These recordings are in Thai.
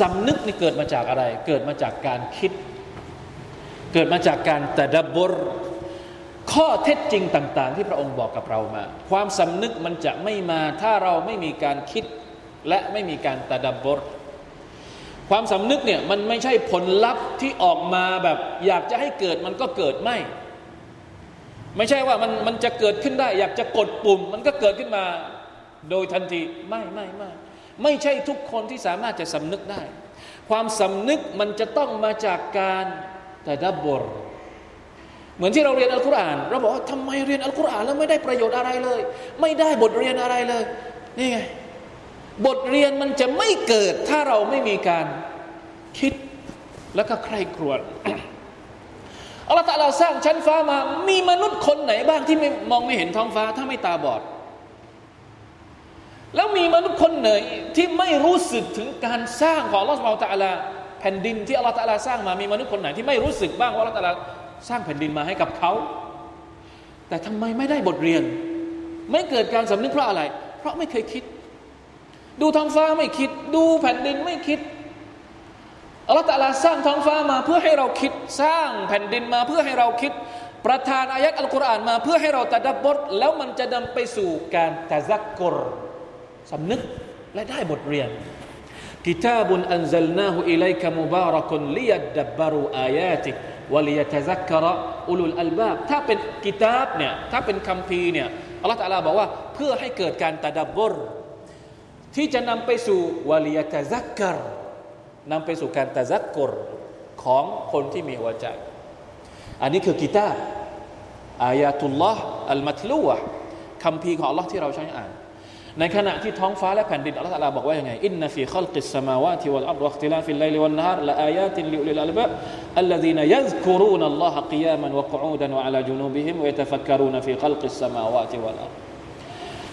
สำนึกนี่เกิดมาจากอะไร เกิดมาจากการคิด เกิดมาจากการตะดับบรข้อเท็จจริงต่างๆ ที่พระองค์บอกกับเรามา ความสำนึกมันจะไม่มาถ้าเราไม่มีการคิดและไม่มีการตะดับบรความสำนึกเนี่ยมันไม่ใช่ผลลัพธ์ที่ออกมาแบบอยากจะให้เกิดมันก็เกิดไม่ ไม่ใช่ว่ามันมันจะเกิดขึ้นได้ อยากจะกดปุ่ม มันก็เกิดขึ้นมาโดยทันทีไม่ไม่ไม่ไม่ ม่ใช่ทุกคนที่สามารถจะสำนึกได้ ความสำนึกมันจะต้องมาจากการแต่ดับบรเหมือนที่เราเรียนอัลกุรอานเราบอกว่าทำไมเรียนอัลกุรอานแล้วไม่ได้ประโยชน์อะไรเลย ไม่ได้บทเรียนอะไรเลยนี่ไงบทเรียนมันจะไม่เกิดถ้าเราไม่มีการคิดแล้วก็ใคร่ครวญอัลลอฮฺตะลาสร้างชั้นฟ้ามา มีมนุษย์คนไหนบ้างที่ไม่มองไม่เห็นท้องฟ้า ถ้าไม่ตาบอด แล้วมีมนุษย์คนไหนที่ไม่รู้สึกถึงการสร้างของอัลลอฮฺตะลาแผ่นดินที่อัลลอฮฺตะลาสร้างมามีมนุษย์คนไหนที่ไม่รู้สึกบ้างว่าอัลลอฮฺตะลาสร้างแผ่นดินมาให้กับเขา แต่ทำไมไม่ได้บทเรียน ไม่เกิดการสำนึกเพราะอะไร เพราะไม่เคยคิด ดูท้องฟ้าไม่คิด ดูแผ่นดินไม่คิดอัลลอฮฺตะลาสร้างท้องฟ้ามาเพื่อให้เราคิดสร้างแผ่นดินมาเพื่อให้เราคิด ประทานอายัดอัลกุรอานมาเพื่อให้เราตะดับบทแล้วมันจะนำไปสู่การตะซักกร สำนึกและได้บทเรียนกิตาบุนอันซัลนาหูอิลัยกมุบารักุนลิยัดดับบารุอายาติวลิยตะซักกระอุลุลอัลบาบถ้าเป็นกิตาบเนี่ยถ้าเป็นคัมภีร์เนี่ยอัลลอฮฺตะลาบอกว่าเพื่อให้เกิดการตะดับบรที่จะนำไปสู่وليتذكرนำไปสู่การ تذكرของคนที่มีหัวใจ อันนี้คือกิตาบอายาตุลลอฮ์อัลมัตลูวะคำพีของ Allah ที่เราใช้อ่าน ในขณะที่ท้องฟ้าและแผ่นดินอัลลอฮฺบอกว่ายังไงإن في خلق السماوات والأرض واختلاف الليل والنهار لآيات لأولي الألباب الذين يذكرون الله قياما وقعودا وعلى جنوبهم ويتفكرون في خلق السماوات والأرض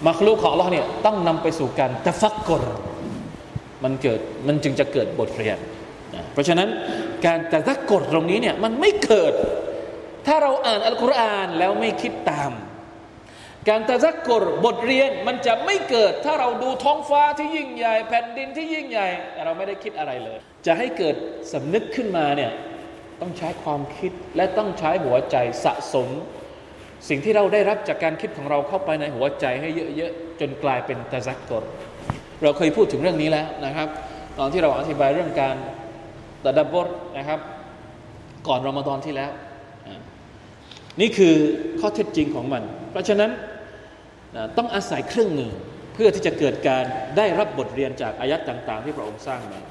มักลูกของ Allah เนี่ยต้องนำไปสู่การตะฟักกรมันเกิดมันจึงจะเกิดบทเรียนเพราะฉะนั้นการตะฟักกรตรงนี้เนี่ยมันไม่เกิด ถ้าเราอ่านอัลกุรอานแล้วไม่คิดตาม การตะซักกรบทเรียนมันจะไม่เกิดถ้าเราดูท้องฟ้าที่ยิ่งใหญ่ แผ่นดินที่ยิ่งใหญ่ เราไม่ได้คิดอะไรเลย จะให้เกิดสำนึกขึ้นมาเนี่ยต้องใช้ความคิดและต้องใช้หัวใจสะสม สิ่งที่เราได้รับจากการคิดของเราเข้าไปในหัวใจให้เยอะๆจนกลายเป็นตะซักกรเราเคยพูดถึงเรื่องนี้แล้วนะครับ ตอนที่เราอธิบายเรื่องการตะดับบรนะครับ ก่อนรอมฎอนที่แล้ว นี่คือข้อเท็จจริงของมัน เพราะฉะนั้น ต้องอาศัยเครื่องมือเพื่อที่จะเกิดการได้รับบทเรียนจากอายัดต่าง ๆ ที่พระองค์สร้างมา